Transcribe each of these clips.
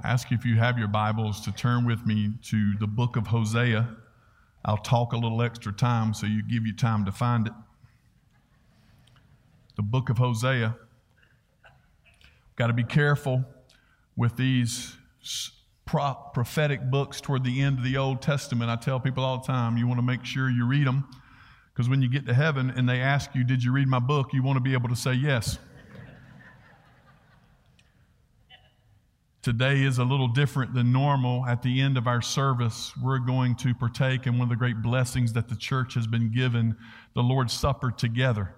I ask you if you have your Bibles to turn with me to the book of Hosea. I'll talk a little extra time so you give you time to find it. The book of Hosea. Got to be careful with these prophetic books toward the end of the Old Testament. I tell people all the time, you want to make sure you read them because when you get to heaven and they ask you, Did you read my book? you want to be able to say yes. Today is a little different than normal. At the end of our service, we're going to partake in one of the great blessings that the church has been given the Lord's Supper together.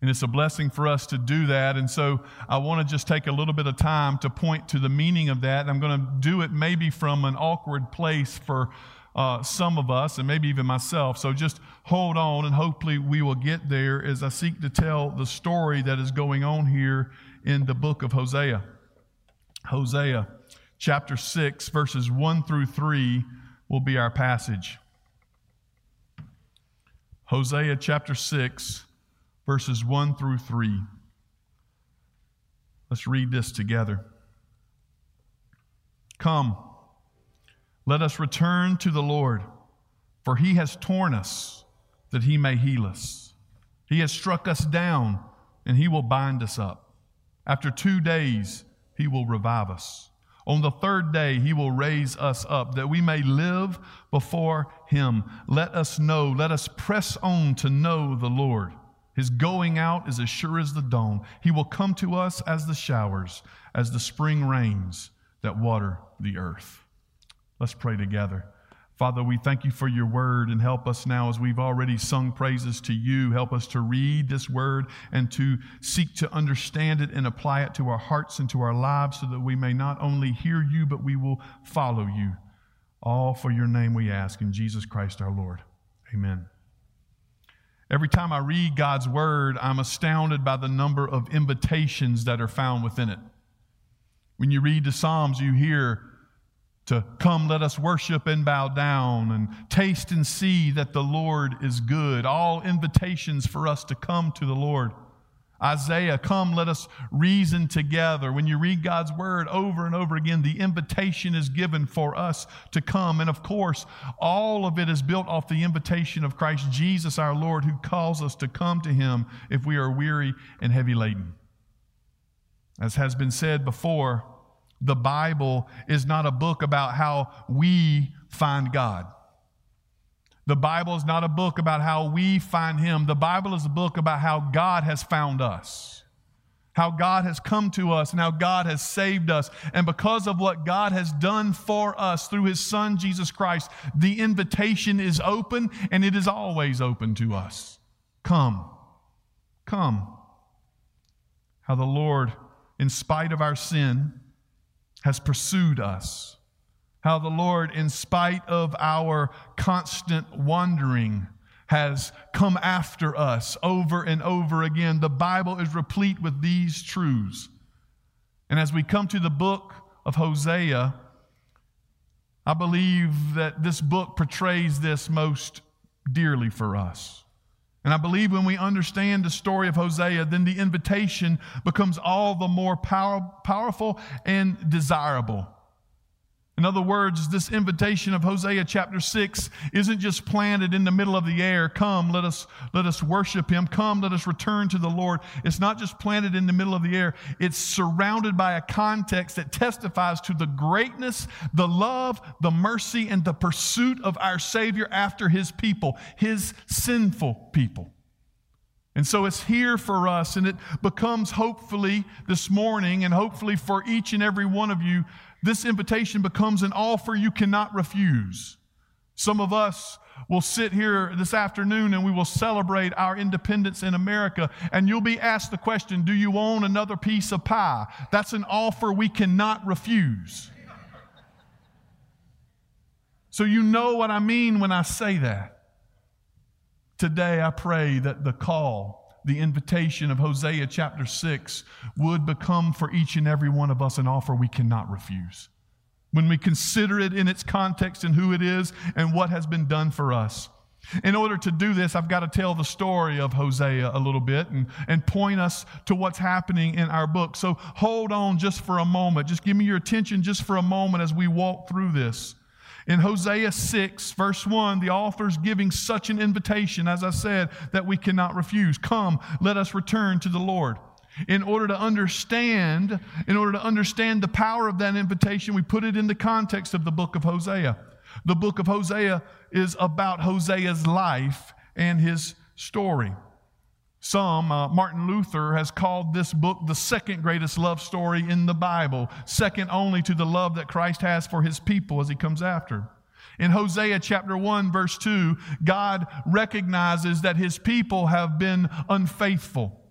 And it's a blessing for us to do that. And so I want to just take a little bit of time to point to the meaning of that. I'm going to do it maybe from an awkward place for uh, some of us and maybe even myself. So just hold on and hopefully we will get there as I seek to tell the story that is going on here in the book of Hosea. Hosea chapter 6, verses 1 through 3 will be our passage. Hosea chapter 6, verses 1 through 3. Let's read this together. Come, let us return to the Lord, for he has torn us that he may heal us. He has struck us down, and he will bind us up. After two days, he will revive us. On the third day, he will raise us up that we may live before him. Let us know, let us press on to know the Lord. His going out is as sure as the dawn. He will come to us as the showers, as the spring rains that water the earth. Let's pray together. Father, we thank you for your word and help us now as we've already sung praises to you. Help us to read this word and to seek to understand it and apply it to our hearts and to our lives so that we may not only hear you, but we will follow you. All for your name we ask in Jesus Christ our Lord. Amen. Every time I read God's word, I'm astounded by the number of invitations that are found within it. When you read the Psalms, you hear to come, let us worship and bow down and taste and see that the Lord is good. All invitations for us to come to the Lord. Isaiah, come, let us reason together. When you read God's word over and over again, the invitation is given for us to come. And of course, all of it is built off the invitation of Christ Jesus our Lord, who calls us to come to him if we are weary and heavy laden. As has been said before, the Bible is not a book about how we find God. The Bible is not a book about how we find Him. The Bible is a book about how God has found us, how God has come to us, and how God has saved us. And because of what God has done for us through His Son, Jesus Christ, the invitation is open and it is always open to us. Come, come. How the Lord, in spite of our sin, has pursued us. How the Lord, in spite of our constant wandering, has come after us over and over again. The Bible is replete with these truths. And as we come to the book of Hosea, I believe that this book portrays this most dearly for us. And I believe when we understand the story of Hosea, then the invitation becomes all the more power, powerful and desirable. In other words, this invitation of Hosea chapter 6 isn't just planted in the middle of the air. Come, let us, let us worship him. Come, let us return to the Lord. It's not just planted in the middle of the air. It's surrounded by a context that testifies to the greatness, the love, the mercy, and the pursuit of our Savior after his people, his sinful people. And so it's here for us, and it becomes hopefully this morning, and hopefully for each and every one of you, this invitation becomes an offer you cannot refuse. Some of us will sit here this afternoon and we will celebrate our independence in America, and you'll be asked the question Do you own another piece of pie? That's an offer we cannot refuse. So, you know what I mean when I say that. Today, I pray that the call the invitation of Hosea chapter 6 would become for each and every one of us an offer we cannot refuse. When we consider it in its context and who it is and what has been done for us. In order to do this, I've got to tell the story of Hosea a little bit and, and point us to what's happening in our book. So hold on just for a moment. Just give me your attention just for a moment as we walk through this. In Hosea 6, verse 1, the author's giving such an invitation, as I said, that we cannot refuse. Come, let us return to the Lord. In order to understand, in order to understand the power of that invitation, we put it in the context of the book of Hosea. The book of Hosea is about Hosea's life and his story. Some, uh, Martin Luther has called this book the second greatest love story in the Bible, second only to the love that Christ has for his people as he comes after. In Hosea chapter 1, verse 2, God recognizes that his people have been unfaithful.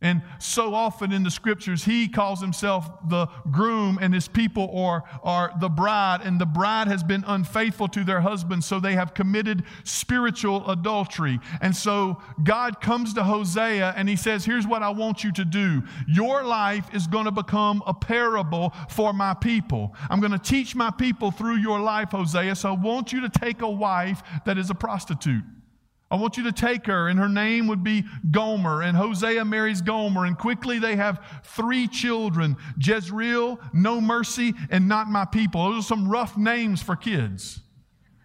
And so often in the scriptures, he calls himself the groom and his people are, are the bride. And the bride has been unfaithful to their husband, so they have committed spiritual adultery. And so God comes to Hosea and he says, Here's what I want you to do. Your life is going to become a parable for my people. I'm going to teach my people through your life, Hosea. So I want you to take a wife that is a prostitute. I want you to take her, and her name would be Gomer. And Hosea marries Gomer, and quickly they have three children Jezreel, No Mercy, and Not My People. Those are some rough names for kids.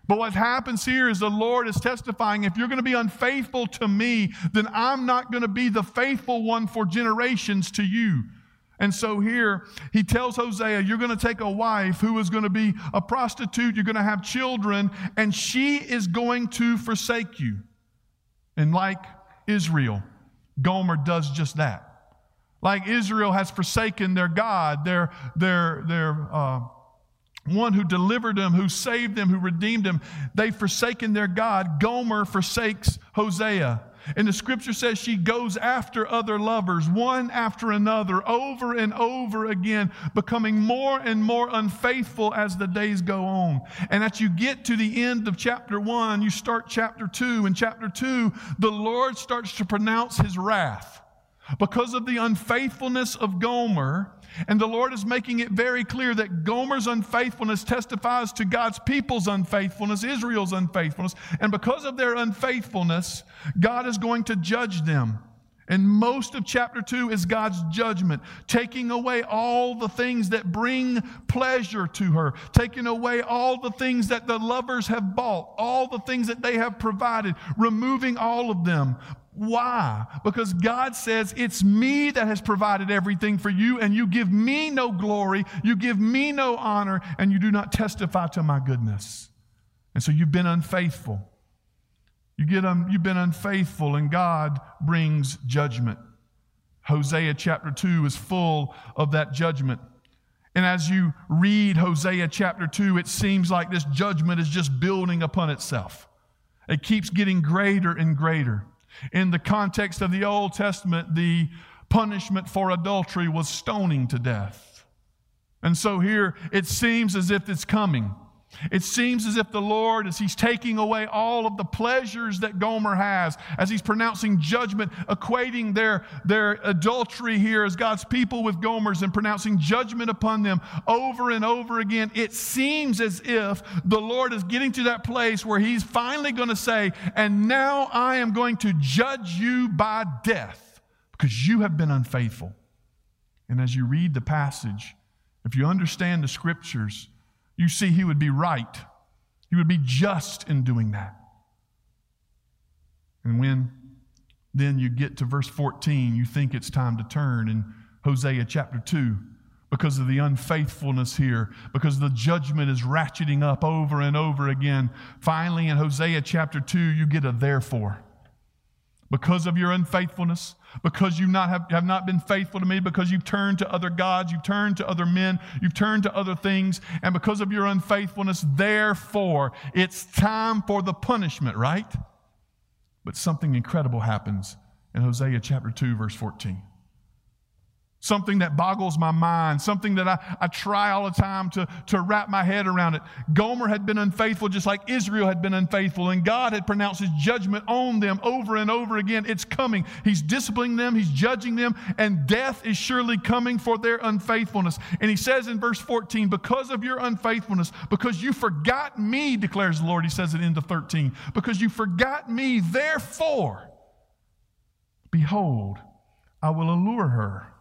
But what happens here is the Lord is testifying if you're going to be unfaithful to me, then I'm not going to be the faithful one for generations to you. And so here he tells Hosea, You're going to take a wife who is going to be a prostitute, you're going to have children, and she is going to forsake you. And like Israel, Gomer does just that. Like Israel has forsaken their God, their, their, their uh, one who delivered them, who saved them, who redeemed them. They've forsaken their God. Gomer forsakes Hosea. And the scripture says she goes after other lovers, one after another, over and over again, becoming more and more unfaithful as the days go on. And as you get to the end of chapter one, you start chapter two. In chapter two, the Lord starts to pronounce his wrath. Because of the unfaithfulness of Gomer, and the Lord is making it very clear that Gomer's unfaithfulness testifies to God's people's unfaithfulness, Israel's unfaithfulness. And because of their unfaithfulness, God is going to judge them. And most of chapter 2 is God's judgment, taking away all the things that bring pleasure to her, taking away all the things that the lovers have bought, all the things that they have provided, removing all of them, why? Because God says, It's me that has provided everything for you, and you give me no glory, you give me no honor, and you do not testify to my goodness. And so you've been unfaithful. You get um, you've been unfaithful, and God brings judgment. Hosea chapter 2 is full of that judgment. And as you read Hosea chapter 2, it seems like this judgment is just building upon itself. It keeps getting greater and greater. In the context of the Old Testament, the punishment for adultery was stoning to death. And so here it seems as if it's coming. It seems as if the Lord, as He's taking away all of the pleasures that Gomer has, as He's pronouncing judgment, equating their, their adultery here as God's people with Gomer's and pronouncing judgment upon them over and over again, it seems as if the Lord is getting to that place where He's finally going to say, And now I am going to judge you by death because you have been unfaithful. And as you read the passage, if you understand the scriptures, you see, he would be right. He would be just in doing that. And when then you get to verse 14, you think it's time to turn in Hosea chapter 2 because of the unfaithfulness here, because the judgment is ratcheting up over and over again. Finally, in Hosea chapter 2, you get a therefore because of your unfaithfulness, because you not have, have not been faithful to me, because you've turned to other gods, you've turned to other men, you've turned to other things, and because of your unfaithfulness, therefore, it's time for the punishment, right? But something incredible happens in Hosea chapter 2, verse 14. Something that boggles my mind, something that I, I try all the time to, to wrap my head around it. Gomer had been unfaithful just like Israel had been unfaithful, and God had pronounced his judgment on them over and over again. It's coming. He's disciplining them, he's judging them, and death is surely coming for their unfaithfulness. And he says in verse 14, Because of your unfaithfulness, because you forgot me, declares the Lord, he says it into 13, because you forgot me, therefore, behold, I will allure her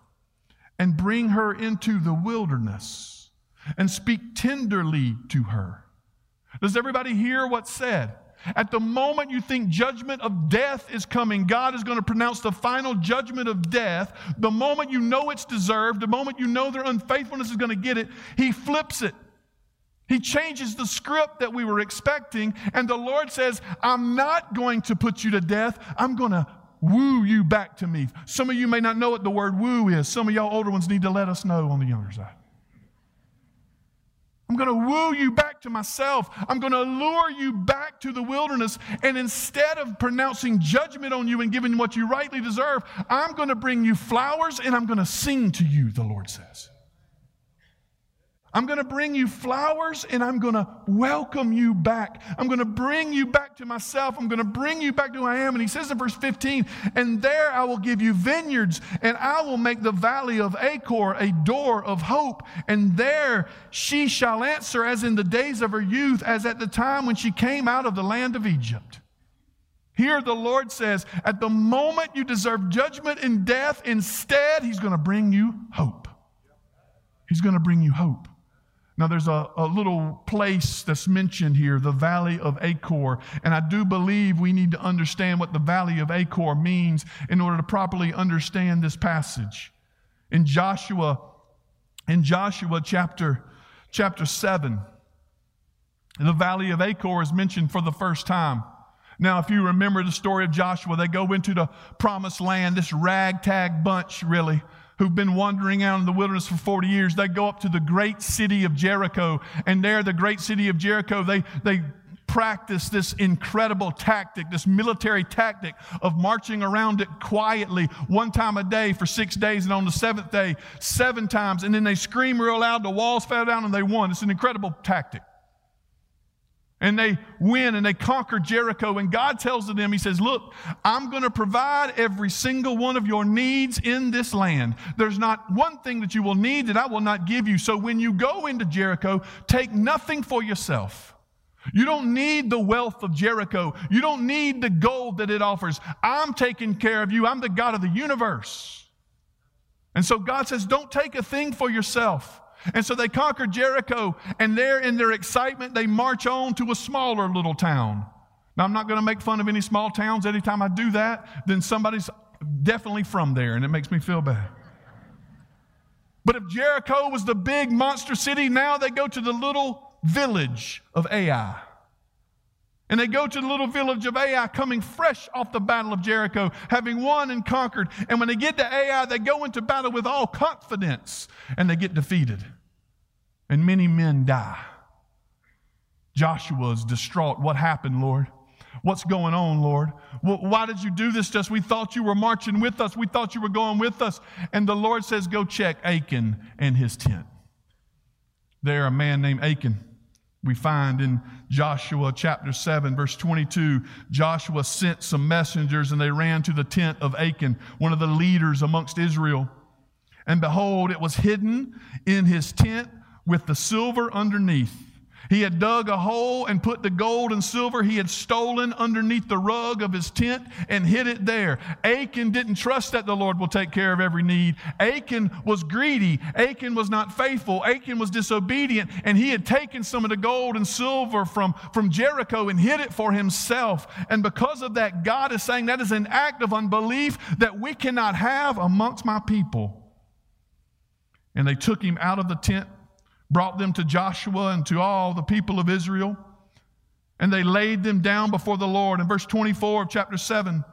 and bring her into the wilderness and speak tenderly to her. Does everybody hear what's said? At the moment you think judgment of death is coming, God is going to pronounce the final judgment of death. The moment you know it's deserved, the moment you know their unfaithfulness is going to get it, He flips it. He changes the script that we were expecting, and the Lord says, I'm not going to put you to death. I'm going to woo you back to me. Some of you may not know what the word woo is. Some of y'all older ones need to let us know on the younger side. I'm going to woo you back to myself. I'm going to lure you back to the wilderness. And instead of pronouncing judgment on you and giving what you rightly deserve, I'm going to bring you flowers and I'm going to sing to you, the Lord says. I'm going to bring you flowers and I'm going to welcome you back. I'm going to bring you back to myself. I'm going to bring you back to who I am. And he says in verse 15, and there I will give you vineyards and I will make the valley of Achor a door of hope. And there she shall answer as in the days of her youth, as at the time when she came out of the land of Egypt. Here the Lord says, at the moment you deserve judgment and death, instead, he's going to bring you hope. He's going to bring you hope. Now, there's a, a little place that's mentioned here, the Valley of Achor. And I do believe we need to understand what the Valley of Achor means in order to properly understand this passage. In Joshua, in Joshua chapter, chapter 7, the Valley of Achor is mentioned for the first time. Now, if you remember the story of Joshua, they go into the promised land, this ragtag bunch, really who've been wandering out in the wilderness for 40 years, they go up to the great city of Jericho. And there, the great city of Jericho, they, they practice this incredible tactic, this military tactic of marching around it quietly one time a day for six days, and on the seventh day, seven times. And then they scream real loud, the walls fell down, and they won. It's an incredible tactic and they win and they conquer Jericho. And God tells them, He says, Look, I'm going to provide every single one of your needs in this land. There's not one thing that you will need that I will not give you. So when you go into Jericho, take nothing for yourself. You don't need the wealth of Jericho. You don't need the gold that it offers. I'm taking care of you. I'm the God of the universe. And so God says, Don't take a thing for yourself. And so they conquer Jericho, and there in their excitement, they march on to a smaller little town. Now, I'm not going to make fun of any small towns. Anytime I do that, then somebody's definitely from there, and it makes me feel bad. But if Jericho was the big monster city, now they go to the little village of Ai. And they go to the little village of Ai, coming fresh off the battle of Jericho, having won and conquered. And when they get to Ai, they go into battle with all confidence and they get defeated. And many men die. Joshua is distraught. What happened, Lord? What's going on, Lord? Why did you do this to us? We thought you were marching with us. We thought you were going with us. And the Lord says, Go check Achan and his tent. There, a man named Achan we find in Joshua chapter 7, verse 22, Joshua sent some messengers and they ran to the tent of Achan, one of the leaders amongst Israel. And behold, it was hidden in his tent with the silver underneath. He had dug a hole and put the gold and silver he had stolen underneath the rug of his tent and hid it there. Achan didn't trust that the Lord will take care of every need. Achan was greedy. Achan was not faithful. Achan was disobedient. And he had taken some of the gold and silver from, from Jericho and hid it for himself. And because of that, God is saying that is an act of unbelief that we cannot have amongst my people. And they took him out of the tent brought them to Joshua and to all the people of Israel. And they laid them down before the Lord. In verse 24 of chapter 7,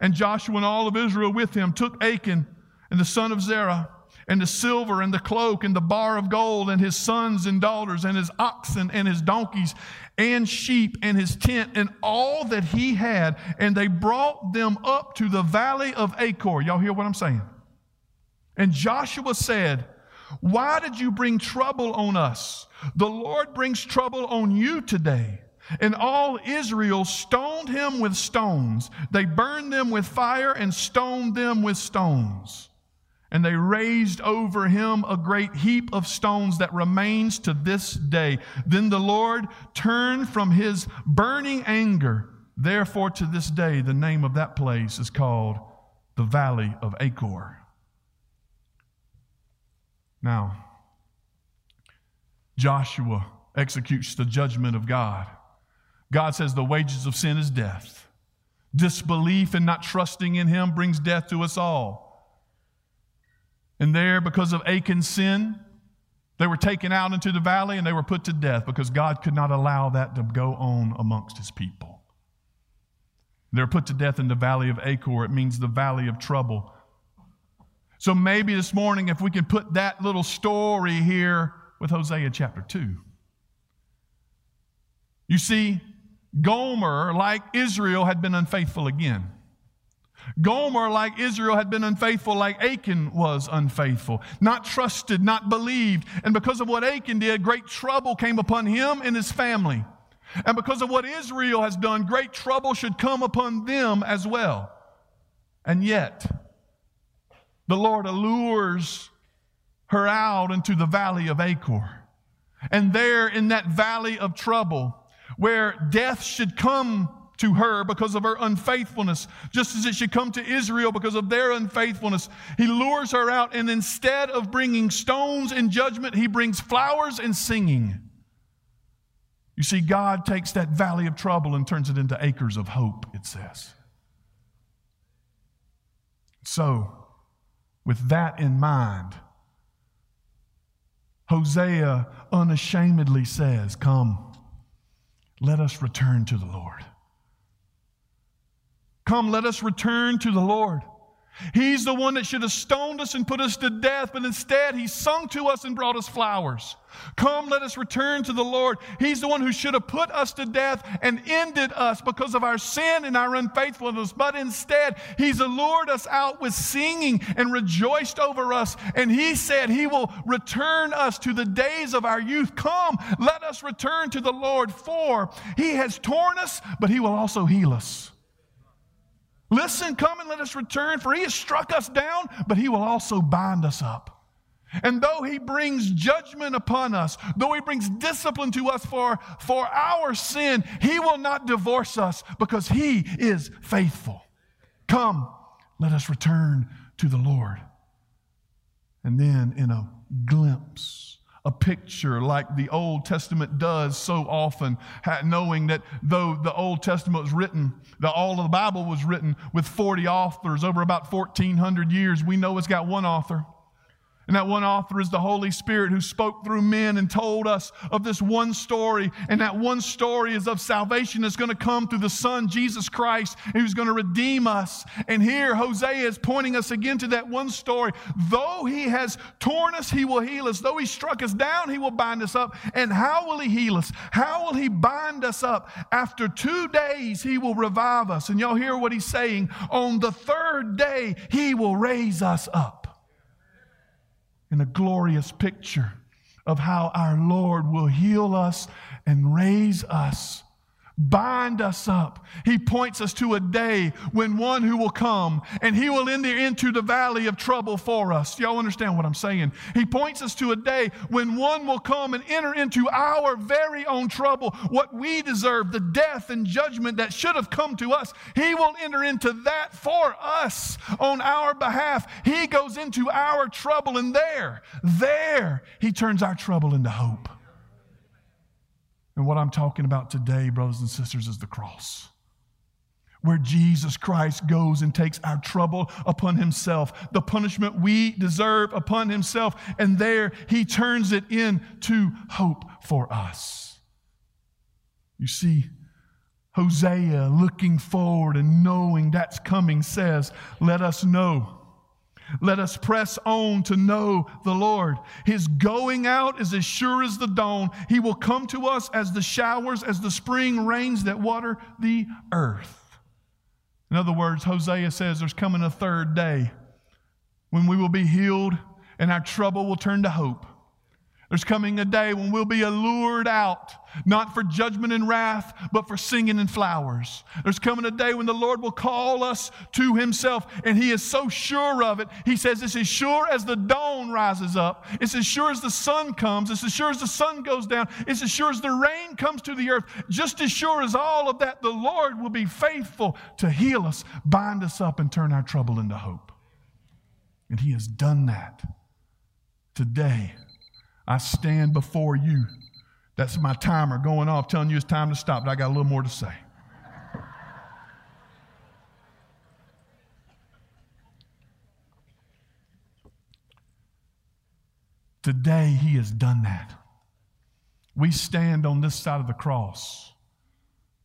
and Joshua and all of Israel with him took Achan and the son of Zerah and the silver and the cloak and the bar of gold and his sons and daughters and his oxen and his donkeys and sheep and his tent and all that he had. And they brought them up to the valley of Achor. Y'all hear what I'm saying? And Joshua said, Why did you bring trouble on us? The Lord brings trouble on you today. And all Israel stoned him with stones. They burned them with fire and stoned them with stones. And they raised over him a great heap of stones that remains to this day. Then the Lord turned from his burning anger. Therefore, to this day, the name of that place is called the Valley of Achor. Now, Joshua executes the judgment of God. God says the wages of sin is death. Disbelief and not trusting in Him brings death to us all. And there, because of Achan's sin, they were taken out into the valley and they were put to death because God could not allow that to go on amongst His people. They're put to death in the valley of Achor. It means the valley of trouble. So maybe this morning, if we can put that little story here with Hosea chapter 2. You see, Gomer, like Israel, had been unfaithful again. Gomer, like Israel, had been unfaithful, like Achan was unfaithful, not trusted, not believed. And because of what Achan did, great trouble came upon him and his family. And because of what Israel has done, great trouble should come upon them as well. And yet, the Lord allures her out into the valley of Achor. And there in that valley of trouble, where death should come to her because of her unfaithfulness, just as it should come to Israel because of their unfaithfulness. He lures her out, and instead of bringing stones in judgment, he brings flowers and singing. You see, God takes that valley of trouble and turns it into acres of hope, it says. So, with that in mind, Hosea unashamedly says, Come, let us return to the Lord. Come, let us return to the Lord. He's the one that should have stoned us and put us to death, but instead he sung to us and brought us flowers. Come, let us return to the Lord. He's the one who should have put us to death and ended us because of our sin and our unfaithfulness, but instead he's allured us out with singing and rejoiced over us. And he said he will return us to the days of our youth. Come, let us return to the Lord, for he has torn us, but he will also heal us. Listen, come and let us return, for he has struck us down, but he will also bind us up. And though he brings judgment upon us, though he brings discipline to us for, for our sin, he will not divorce us because he is faithful. Come, let us return to the Lord. And then, in a glimpse, a picture like the Old Testament does so often, knowing that though the Old Testament was written, the, all of the Bible was written with 40 authors over about 1,400 years, we know it's got one author. And that one author is the Holy Spirit who spoke through men and told us of this one story. And that one story is of salvation that's going to come through the Son, Jesus Christ, who's going to redeem us. And here, Hosea is pointing us again to that one story. Though he has torn us, he will heal us. Though he struck us down, he will bind us up. And how will he heal us? How will he bind us up? After two days, he will revive us. And y'all hear what he's saying? On the third day, he will raise us up in a glorious picture of how our Lord will heal us and raise us bind us up. He points us to a day when one who will come and he will enter into the valley of trouble for us. Y'all understand what I'm saying? He points us to a day when one will come and enter into our very own trouble, what we deserve, the death and judgment that should have come to us. He will enter into that for us on our behalf. He goes into our trouble and there, there, he turns our trouble into hope. And what I'm talking about today, brothers and sisters, is the cross. Where Jesus Christ goes and takes our trouble upon himself, the punishment we deserve upon himself, and there he turns it into hope for us. You see, Hosea, looking forward and knowing that's coming, says, Let us know let us press on to know the Lord. His going out is as sure as the dawn. He will come to us as the showers, as the spring rains that water the earth. In other words, Hosea says there's coming a third day when we will be healed and our trouble will turn to hope. There's coming a day when we'll be allured out, not for judgment and wrath, but for singing and flowers. There's coming a day when the Lord will call us to Himself, and He is so sure of it. He says, It's as sure as the dawn rises up, it's as sure as the sun comes, it's as sure as the sun goes down, it's as sure as the rain comes to the earth. Just as sure as all of that, the Lord will be faithful to heal us, bind us up, and turn our trouble into hope. And He has done that today. I stand before you. That's my timer going off, telling you it's time to stop, but I got a little more to say. Today, He has done that. We stand on this side of the cross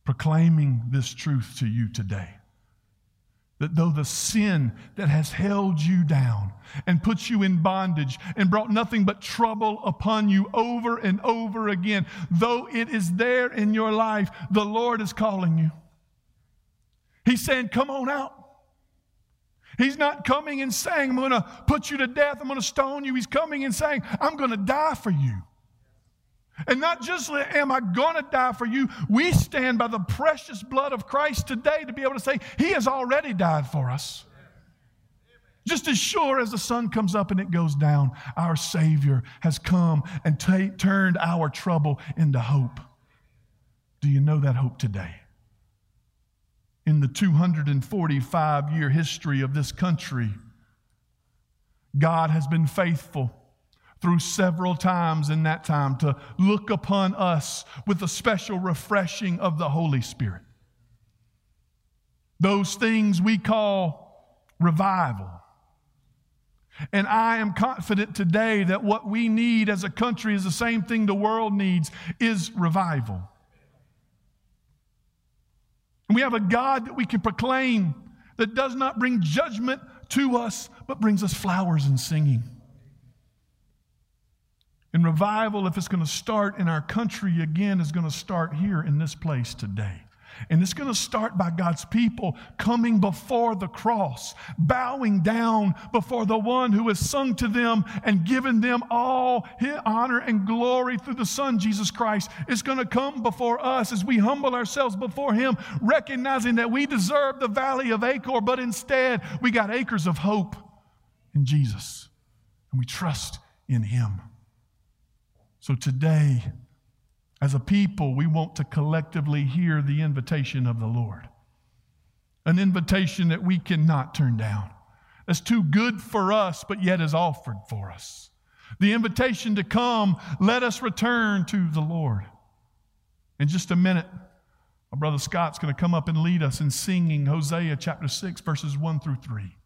proclaiming this truth to you today. That though the sin that has held you down and put you in bondage and brought nothing but trouble upon you over and over again, though it is there in your life, the Lord is calling you. He's saying, Come on out. He's not coming and saying, I'm going to put you to death, I'm going to stone you. He's coming and saying, I'm going to die for you. And not just am I going to die for you, we stand by the precious blood of Christ today to be able to say, He has already died for us. Just as sure as the sun comes up and it goes down, our Savior has come and t- turned our trouble into hope. Do you know that hope today? In the 245 year history of this country, God has been faithful through several times in that time to look upon us with a special refreshing of the Holy Spirit. Those things we call revival. And I am confident today that what we need as a country is the same thing the world needs is revival. And we have a God that we can proclaim that does not bring judgment to us, but brings us flowers and singing. And revival, if it's going to start in our country again, is going to start here in this place today. And it's going to start by God's people coming before the cross, bowing down before the one who has sung to them and given them all his honor and glory through the Son, Jesus Christ. It's going to come before us as we humble ourselves before Him, recognizing that we deserve the valley of Achor, but instead we got acres of hope in Jesus. And we trust in Him. So today, as a people, we want to collectively hear the invitation of the Lord. An invitation that we cannot turn down. That's too good for us, but yet is offered for us. The invitation to come, let us return to the Lord. In just a minute, my brother Scott's going to come up and lead us in singing Hosea chapter 6, verses 1 through 3.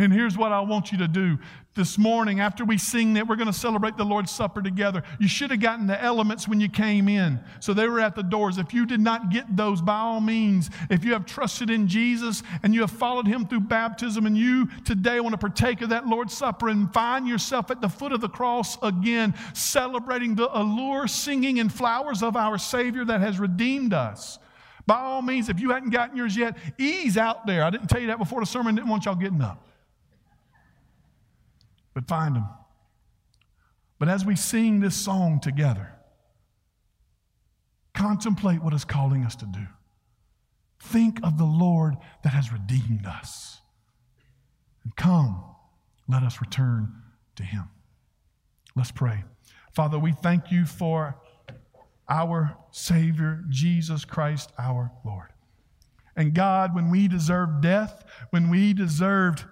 And here's what I want you to do this morning after we sing that we're going to celebrate the Lord's Supper together. You should have gotten the elements when you came in. So they were at the doors. If you did not get those, by all means, if you have trusted in Jesus and you have followed him through baptism and you today want to partake of that Lord's Supper and find yourself at the foot of the cross again, celebrating the allure, singing, and flowers of our Savior that has redeemed us. By all means, if you hadn't gotten yours yet, ease out there. I didn't tell you that before the sermon, didn't want y'all getting up but find them. But as we sing this song together, contemplate what is calling us to do. Think of the Lord that has redeemed us. And come, let us return to Him. Let's pray. Father, we thank you for our Savior, Jesus Christ, our Lord. And God, when we deserved death, when we deserved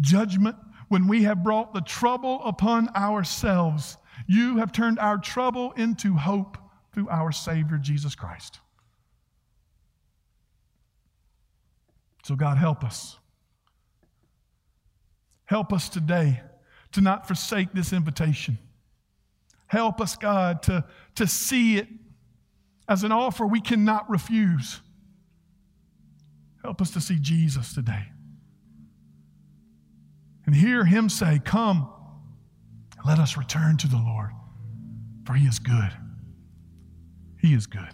judgment, when we have brought the trouble upon ourselves, you have turned our trouble into hope through our Savior, Jesus Christ. So, God, help us. Help us today to not forsake this invitation. Help us, God, to, to see it as an offer we cannot refuse. Help us to see Jesus today and hear him say, Come, let us return to the Lord, for he is good. He is good.